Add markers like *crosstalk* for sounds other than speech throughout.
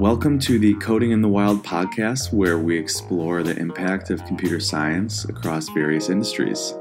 Welcome to the Coding in the Wild podcast, where we explore the impact of computer science across various industries.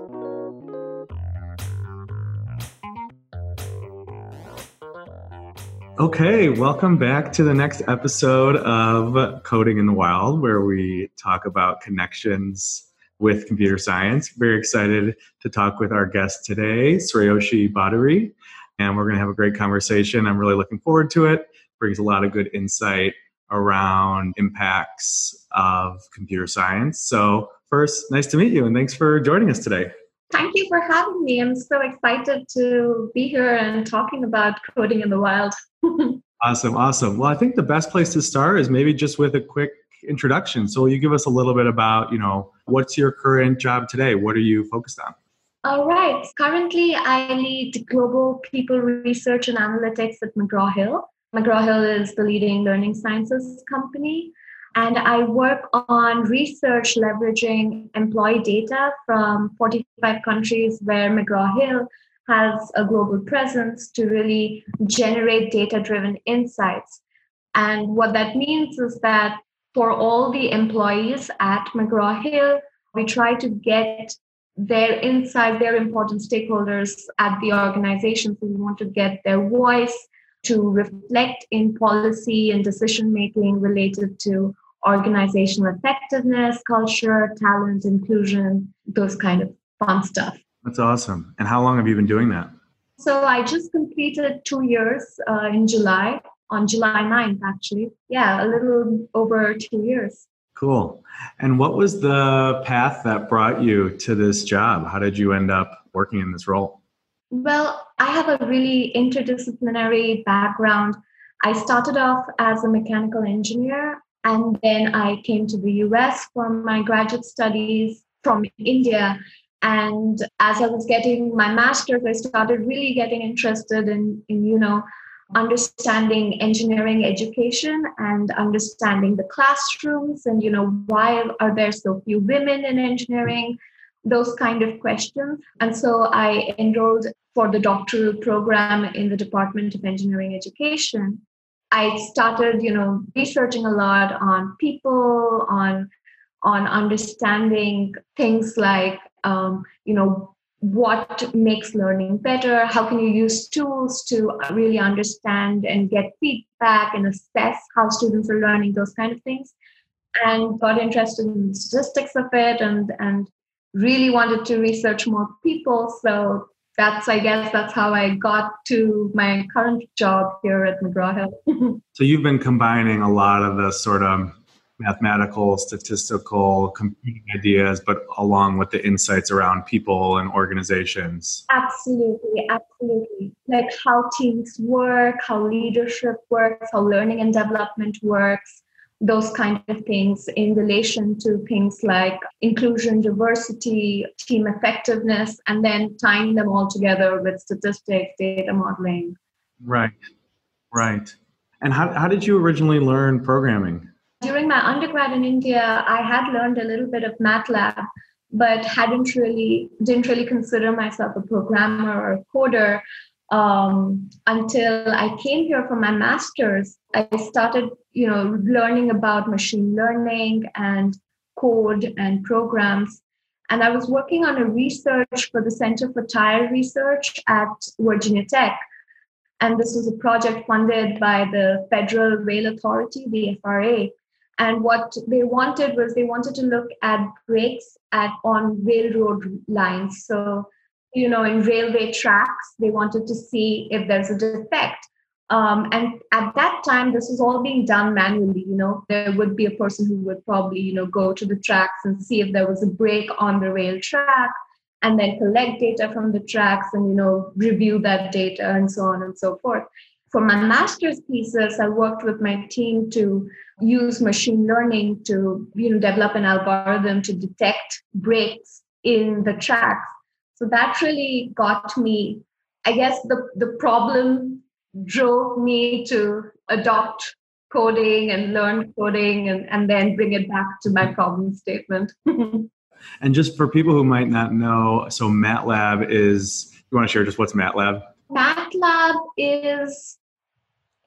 Okay, welcome back to the next episode of Coding in the Wild, where we talk about connections with computer science. Very excited to talk with our guest today, Sreyoshi Bhaduri, and we're going to have a great conversation. I'm really looking forward to it. Brings a lot of good insight around impacts of computer science. So, first, nice to meet you, and thanks for joining us today. Thank you for having me. I'm so excited to be here and talking about coding in the wild. *laughs* awesome, awesome. Well, I think the best place to start is maybe just with a quick introduction. So, will you give us a little bit about, you know, what's your current job today? What are you focused on? All right. Currently, I lead global people research and analytics at McGraw Hill. McGraw Hill is the leading learning sciences company. And I work on research leveraging employee data from 45 countries where McGraw Hill has a global presence to really generate data driven insights. And what that means is that for all the employees at McGraw Hill, we try to get their insight, their important stakeholders at the organization. So we want to get their voice to reflect in policy and decision making related to organizational effectiveness, culture, talent, inclusion, those kind of fun stuff. That's awesome. And how long have you been doing that? So I just completed two years uh, in July, on July 9th, actually. Yeah, a little over two years. Cool. And what was the path that brought you to this job? How did you end up working in this role? Well, I have a really interdisciplinary background. I started off as a mechanical engineer, and then I came to the US for my graduate studies from India. And as I was getting my master's, I started really getting interested in, in you know, understanding engineering education and understanding the classrooms and you know why are there so few women in engineering those kind of questions. And so i enrolled for the doctoral program in the department of engineering education. I started you know researching a lot on people on on understanding things like um, you know what makes learning better how can you use tools to really understand and get feedback and assess how students are learning those kind of things. And got interested in statistics of it and and really wanted to research more people so that's i guess that's how i got to my current job here at mcgraw hill *laughs* so you've been combining a lot of the sort of mathematical, statistical, computing ideas, but along with the insights around people and organizations. Absolutely, absolutely. Like how teams work, how leadership works, how learning and development works, those kind of things in relation to things like inclusion, diversity, team effectiveness, and then tying them all together with statistics, data modeling. Right, right. And how, how did you originally learn programming? During my undergrad in India, I had learned a little bit of MATLAB, but hadn't really didn't really consider myself a programmer or a coder um, until I came here for my master's. I started, you know, learning about machine learning and code and programs. And I was working on a research for the Center for Tire Research at Virginia Tech. And this was a project funded by the Federal Rail Authority, the FRA. And what they wanted was they wanted to look at brakes at on railroad lines. So, you know, in railway tracks, they wanted to see if there's a defect. Um, and at that time, this was all being done manually. You know, there would be a person who would probably, you know, go to the tracks and see if there was a break on the rail track, and then collect data from the tracks and you know review that data and so on and so forth. For my master's thesis, I worked with my team to use machine learning to you know develop an algorithm to detect breaks in the tracks so that really got me i guess the the problem drove me to adopt coding and learn coding and, and then bring it back to my problem statement. *laughs* And just for people who might not know so matlab is you want to share just what's matlab? Matlab is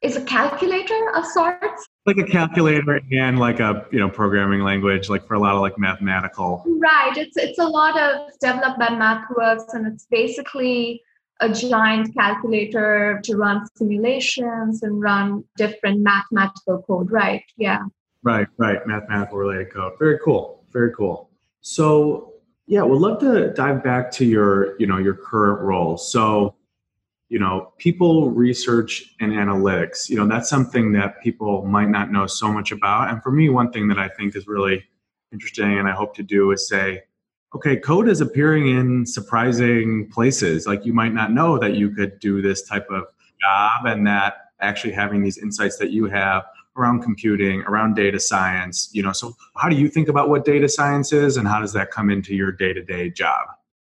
is a calculator of sorts like a calculator and like a you know programming language like for a lot of like mathematical. Right. It's it's a lot of developed by mathworks and it's basically a giant calculator to run simulations and run different mathematical code right? Yeah. Right right. Mathematical related code. Very cool. Very cool. So yeah we'd love to dive back to your you know your current role. So you know people research and analytics you know that's something that people might not know so much about. And for me one thing that i think is really interesting and i hope to do is say okay code is appearing in surprising places. Like you might not know that you could do this type of job and that actually having these insights that you have around computing around data science you know so how do you think about what data science is and how does that come into your day-to-day job?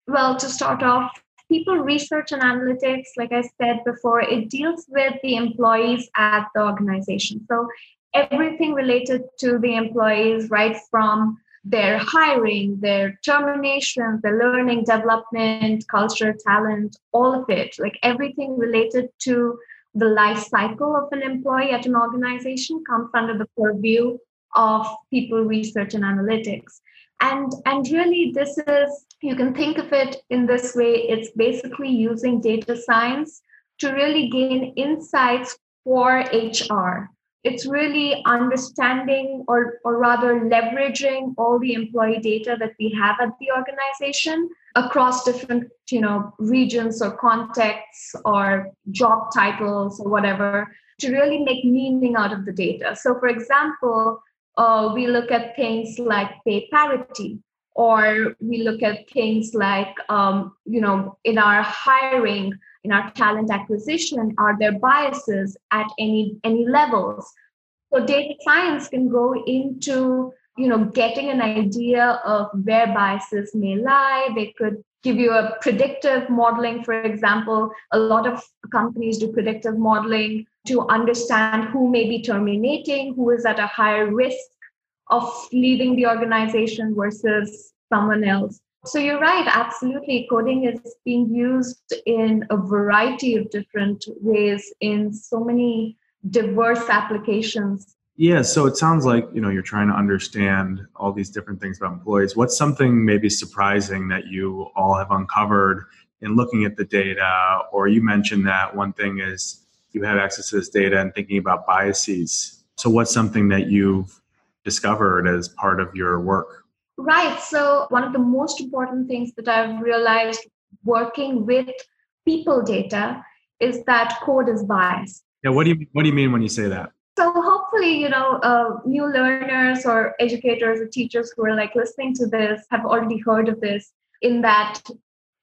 Well to start off people research and analytics, like I said before, it deals with the employees at the organization. So everything related to the employees, right from their hiring, their terminations, their learning, development, culture, talent, all of it, like everything related to the life cycle of an employee at an organization comes under the purview of people research and analytics and and really this is you can think of it in this way it's basically using data science to really gain insights for hr it's really understanding or, or rather leveraging all the employee data that we have at the organization across different you know regions or contexts or job titles or whatever to really make meaning out of the data. So for example uh, we look at things like pay parity. Or we look at things like um, you know in our hiring in our talent acquisition are there biases at any any levels? So data science can go into you know getting an idea of where biases may lie. They could give you a predictive modeling for example a lot of companies do predictive modeling to understand who may be terminating, who is at a higher risk of leaving the organization versus someone else. So you're right, absolutely. Coding is being used in a variety of different ways in so many diverse applications. Yeah, so it sounds like, you know, you're trying to understand all these different things about employees. What's something maybe surprising that you all have uncovered in looking at the data or you mentioned that one thing is you have access to this data and thinking about biases. So, what's something that you've discovered as part of your work? Right. So, one of the most important things that I've realized working with people data is that code is biased. Yeah. What do you What do you mean when you say that? So hopefully, you know, uh, new learners or educators or teachers who are like listening to this have already heard of this. In that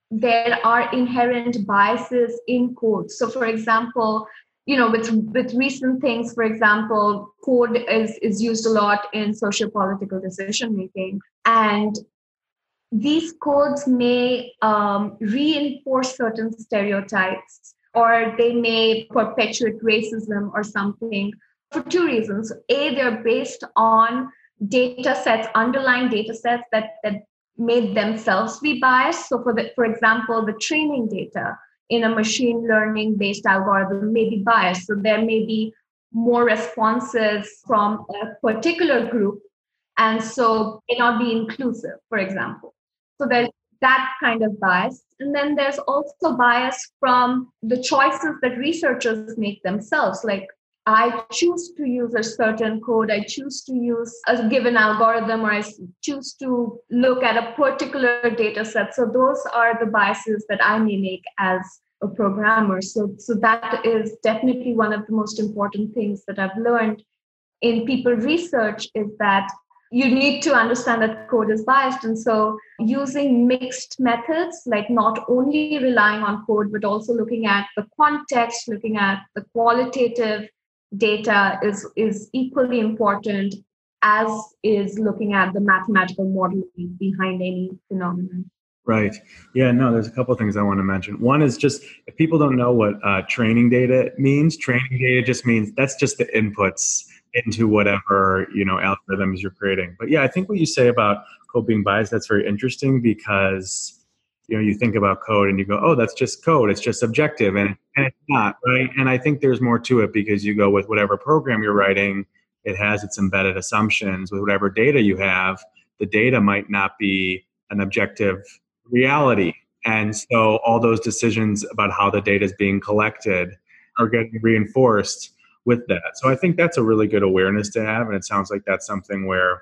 there are inherent biases in code. So, for example, you know, with with recent things, for example, code is is used a lot in social political decision making, and these codes may um, reinforce certain stereotypes or they may perpetuate racism or something for two reasons a they're based on data sets underlying data sets that that made themselves be biased. So for the, for example, the training data in a machine learning based algorithm may be biased. So there may be more responses from a particular group and so may not be inclusive, for example. So there's that kind of bias. And then there's also bias from the choices that researchers make themselves. Like I choose to use a certain code, I choose to use a given algorithm, or I choose to look at a particular data set. So those are the biases that I may make as a programmer. So, so that is definitely one of the most important things that I've learned in people research is that you need to understand that code is biased. And so using mixed methods, like not only relying on code, but also looking at the context, looking at the qualitative data is, is equally important as is looking at the mathematical modeling behind any phenomenon. Right. Yeah, no, there's a couple things I want to mention. One is just if people don't know what uh, training data means, training data just means that's just the inputs into whatever, you know, algorithms you're creating. But yeah, I think what you say about code being biased, that's very interesting because you know you think about code and you go oh that's just code it's just objective and, and it's not right and i think there's more to it because you go with whatever program you're writing it has its embedded assumptions with whatever data you have. The data might not be an objective reality. And so all those decisions about how the data is being collected are getting reinforced with that. So I think that's a really good awareness to have. And it sounds like that's something where,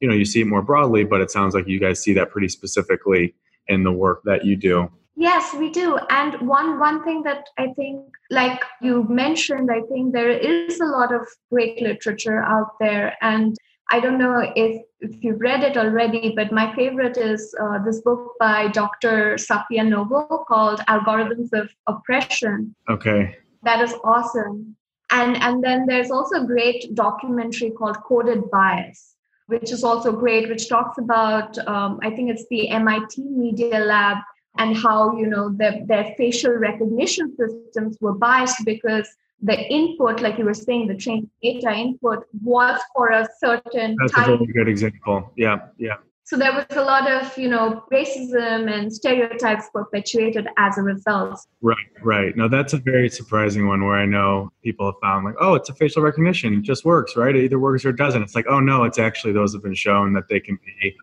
you know, you see it more broadly, but it sounds like you guys see that pretty specifically in the work that you do. Yes, we do. And one one thing that I think, like you mentioned, I think there is a lot of great literature out there. And I don't know if, if you've read it already, but my favorite is uh, this book by Dr. Safiya Noble called Algorithms of Oppression. Okay. That is awesome. And, and then there's also a great documentary called Coded Bias, which is also great, which talks about, um, I think it's the MIT Media Lab and how you know their, their facial recognition systems were biased because the input, like you were saying, the trained data input was for a certain That's type. a very good example. Yeah, yeah. So there was a lot of, you know, racism and stereotypes perpetuated as a result. Right, right. now that's a very surprising one where I know people have found like, oh, it's a facial recognition. It just works, right? It either works or it doesn't. It's like, oh no, it's actually those have been shown that they can be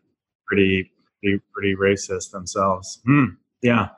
pretty pretty, pretty racist themselves. Hmm. yeah.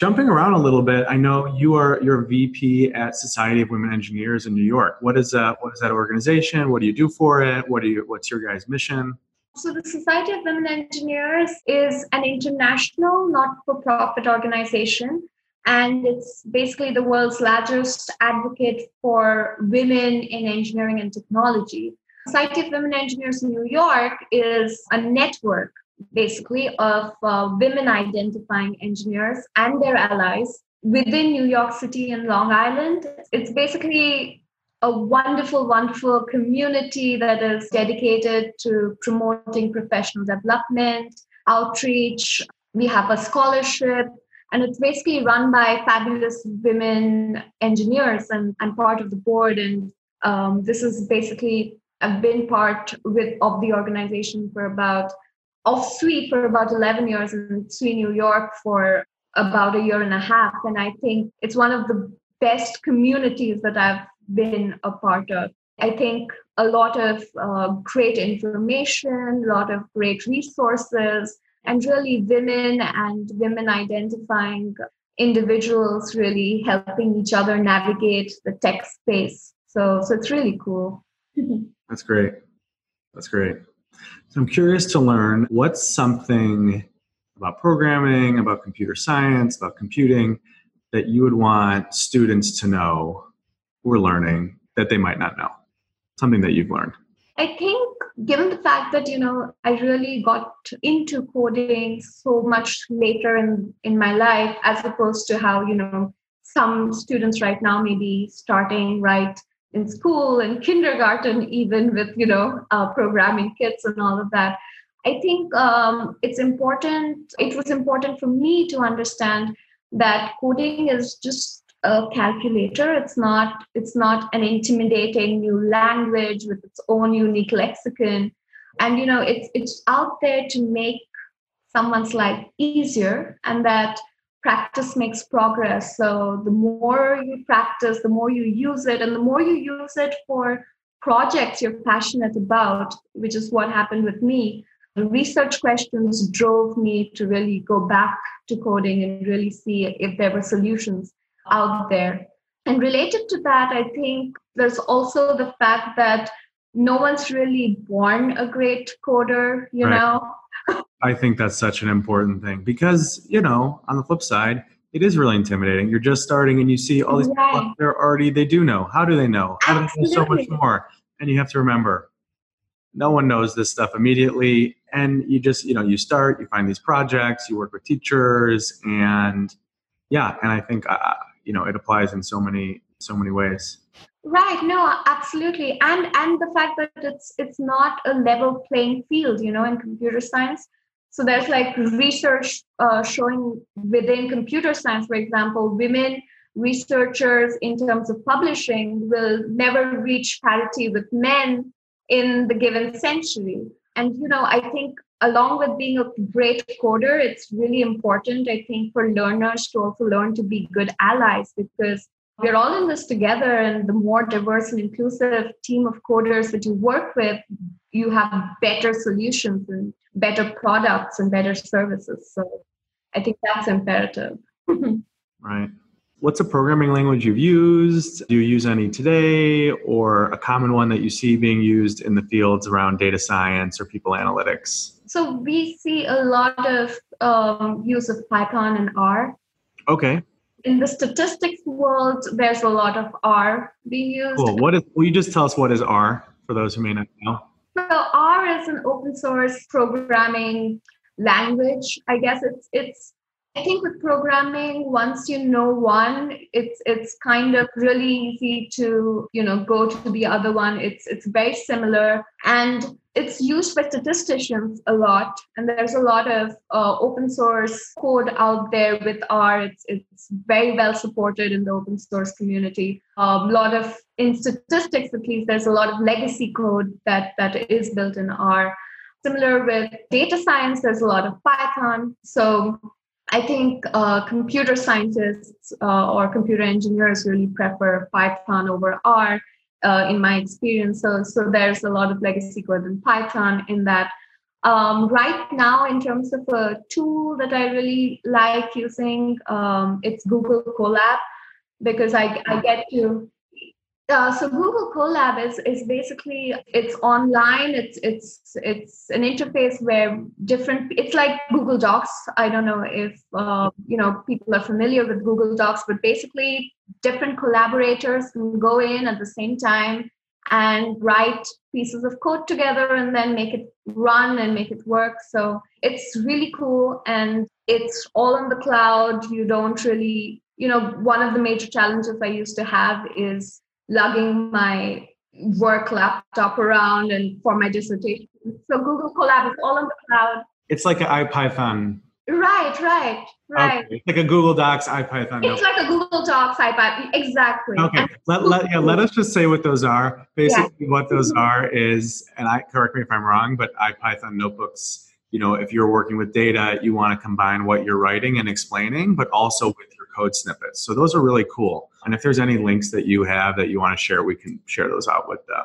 Jumping around a little bit, I know you are you're VP at Society of Women Engineers in New York. What is that? What is that organization? What do you do for it? What do you? What's your guys' mission? So, the Society of Women Engineers is an international not for profit organization. And it's basically the world's largest advocate for women in engineering and technology. Society of Women Engineers in New York is a network basically of uh, women identifying engineers and their allies within New York City and Long Island. It's basically a wonderful, wonderful community that is dedicated to promoting professional development, outreach. We have a scholarship, and it's basically run by fabulous women engineers. And I'm part of the board, and um, this is basically I've been part with of the organization for about of SWE for about 11 years and SWE New York for about a year and a half. And I think it's one of the best communities that I've been a part of. I think a lot of uh, great information, a lot of great resources, and really women and women identifying individuals really helping each other navigate the tech space. So, so it's really cool. *laughs* That's great. That's great. So I'm curious to learn what's something about programming, about computer science, about computing that you would want students to know who are learning that they might not know. Something that you've learned. I think given the fact that you know I really got into coding so much later in in my life as opposed to how you know some students right now may be starting right in school and kindergarten even with you know uh, programming kits and all of that i think um, it's important it was important for me to understand that coding is just a calculator it's not it's not an intimidating new language with its own unique lexicon and you know it's it's out there to make someone's life easier and that practice makes progress. So the more you practice, the more you use it, and the more you use it for projects you're passionate about, which is what happened with me. The research questions drove me to really go back to coding and really see if there were solutions out there. And related to that, I think there's also the fact that no one's really born a great coder, you right. know? I think that's such an important thing because, you know, on the flip side, it is really intimidating. You're just starting and you see all these right. people they're already they do know. How do they know? How do they know so much more? And you have to remember, no one knows this stuff immediately. And you just, you know, you start, you find these projects, you work with teachers, and yeah, and I think you know it applies in so many so many ways. Right. No absolutely. And and the fact that it's it's not a level playing field you know in computer science. So there's like research uh, showing within computer science, for example, women researchers in terms of publishing will never reach parity with men in the given century. And you know, I think along with being a great coder, it's really important, I think, for learners to also learn to be good allies because we're all in this together and the more diverse and inclusive team of coders that you work with you have better solutions and better products and better services. So i think that's imperative. *laughs* Right. What's a programming language you've used? Do you use any today or a common one that you see being used in the fields around data science or people analytics so we see a lot of um, use of python and r okay in the statistics world, there's a lot of R being used. Cool. What is? Will you just tell us what is R for those who may not know? So R is an open source programming language. I guess it's it's. I think with programming, once you know one, it's it's kind of really easy to you know go to the other one. It's it's very similar and it's used by statisticians a lot and there's a lot of uh, open source code out there with r. It's, it's very well supported in the open source community. A um, lot of in statistics at least there's a lot of legacy code that that is built in r. Similar with data science there's a lot of python. So i think uh, computer scientists uh, or computer engineers really prefer python over r uh, in my experience. So, so there's a lot of legacy code in Python in that. Um, right now, in terms of a tool that I really like using, um, it's Google Colab because I, I get to uh, so Google Colab is is basically it's online. It's it's it's an interface where different. It's like Google Docs. I don't know if uh, you know people are familiar with Google Docs, but basically different collaborators can go in at the same time and write pieces of code together and then make it run and make it work. So it's really cool and it's all in the cloud. You don't really, you know, one of the major challenges I used to have is lugging my work laptop around and for my dissertation. So Google Colab is all in the cloud. It's like an IPython. Right, right, right. Okay. Like a Google Docs IPython. It's like a Google Docs IPython. Exactly. Okay. Let, let, yeah, let us just say what those are. Basically, yeah. what those are is, and I correct me if I'm wrong, but IPython notebooks you know if you're working with data you want to combine what you're writing and explaining but also with code snippets. So those are really cool. And if there's any links that you have that you want to share we can share those out with the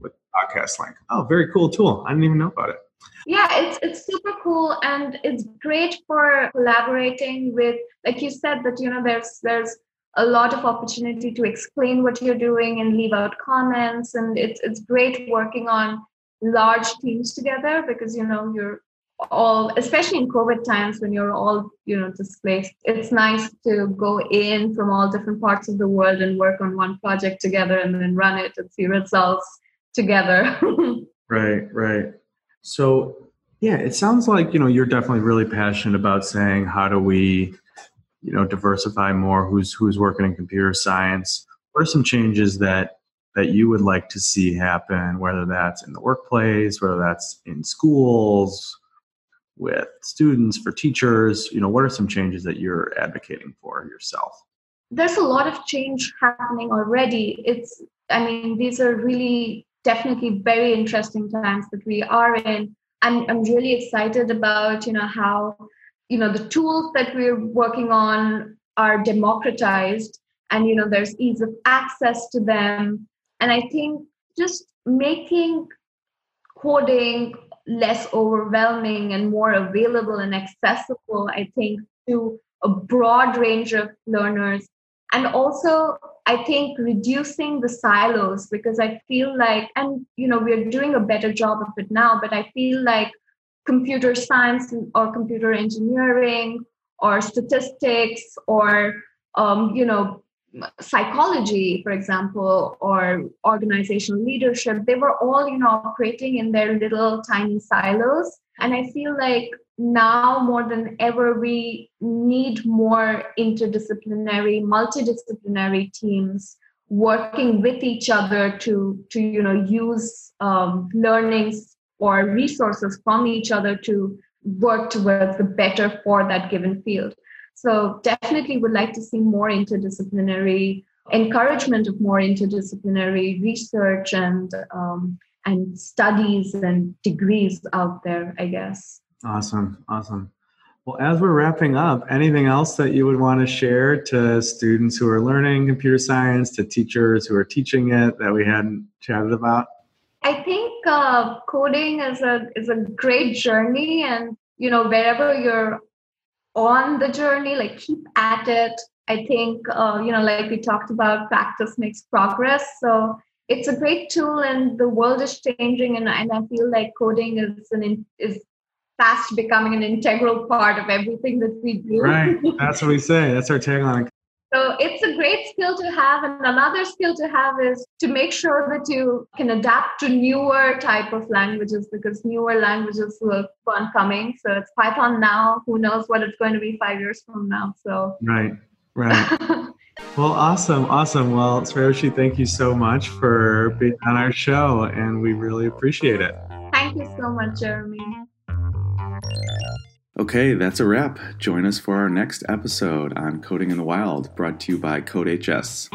with the podcast link. Oh very cool tool. I didn't even know about it. Yeah it's it's super cool and it's great for collaborating with like you said that you know there's there's a lot of opportunity to explain what you're doing and leave out comments and it's it's great working on large teams together because you know you're all especially in covid times when you're all you know displaced it's nice to go in from all different parts of the world and work on one project together and then run it and see results together. *laughs* Right right. So yeah it sounds like you know you're definitely really passionate about saying how do we you know diversify more? Who's who's working in computer science? What are some changes that that you would like to see happen, whether that's in the workplace, whether that's in schools, with students, for teachers? You know, what are some changes that you're advocating for yourself? There's a lot of change happening already. It's, I mean, these are really definitely very interesting times that we are in. I'm, I'm really excited about, you know, how, you know, the tools that we're working on are democratized and, you know, there's ease of access to them and I think just making coding less overwhelming and more available and accessible, I think, to a broad range of learners. And also, I think reducing the silos because I feel like, and you know, we're doing a better job of it now, but I feel like computer science or computer engineering or statistics or um, you know psychology for example or organizational leadership they were all you know operating in their little tiny silos. And i feel like now more than ever we need more interdisciplinary multidisciplinary teams working with each other to to you know use um, learnings or resources from each other to work towards the better for that given field so definitely would like to see more interdisciplinary encouragement of more interdisciplinary research and um, and studies and degrees out there. I guess. Awesome, awesome. Well, as we're wrapping up, anything else that you would want to share to students who are learning computer science, to teachers who are teaching it that we hadn't chatted about? I think uh, coding is a is a great journey, and you know wherever you're on the journey, like keep at it. I think uh, you know, like we talked about, practice makes progress. So it's a great tool, and the world is changing, and, and I feel like coding is an is fast becoming an integral part of everything that we do. Right. That's what we say. That's our tagline. So it's a great skill to have. And another skill to have is to make sure that you can adapt to newer type of languages because newer languages will keep on coming. So it's Python now. Who knows what it's going to be five years from now. So Right. Right. *laughs* well, awesome. Awesome. Well, Sreyoshi, thank you so much for being on our show and we really appreciate it. Thank you so much, Jeremy. Okay, that's a wrap. Join us for our next episode on Coding in the Wild, brought to you by CodeHS.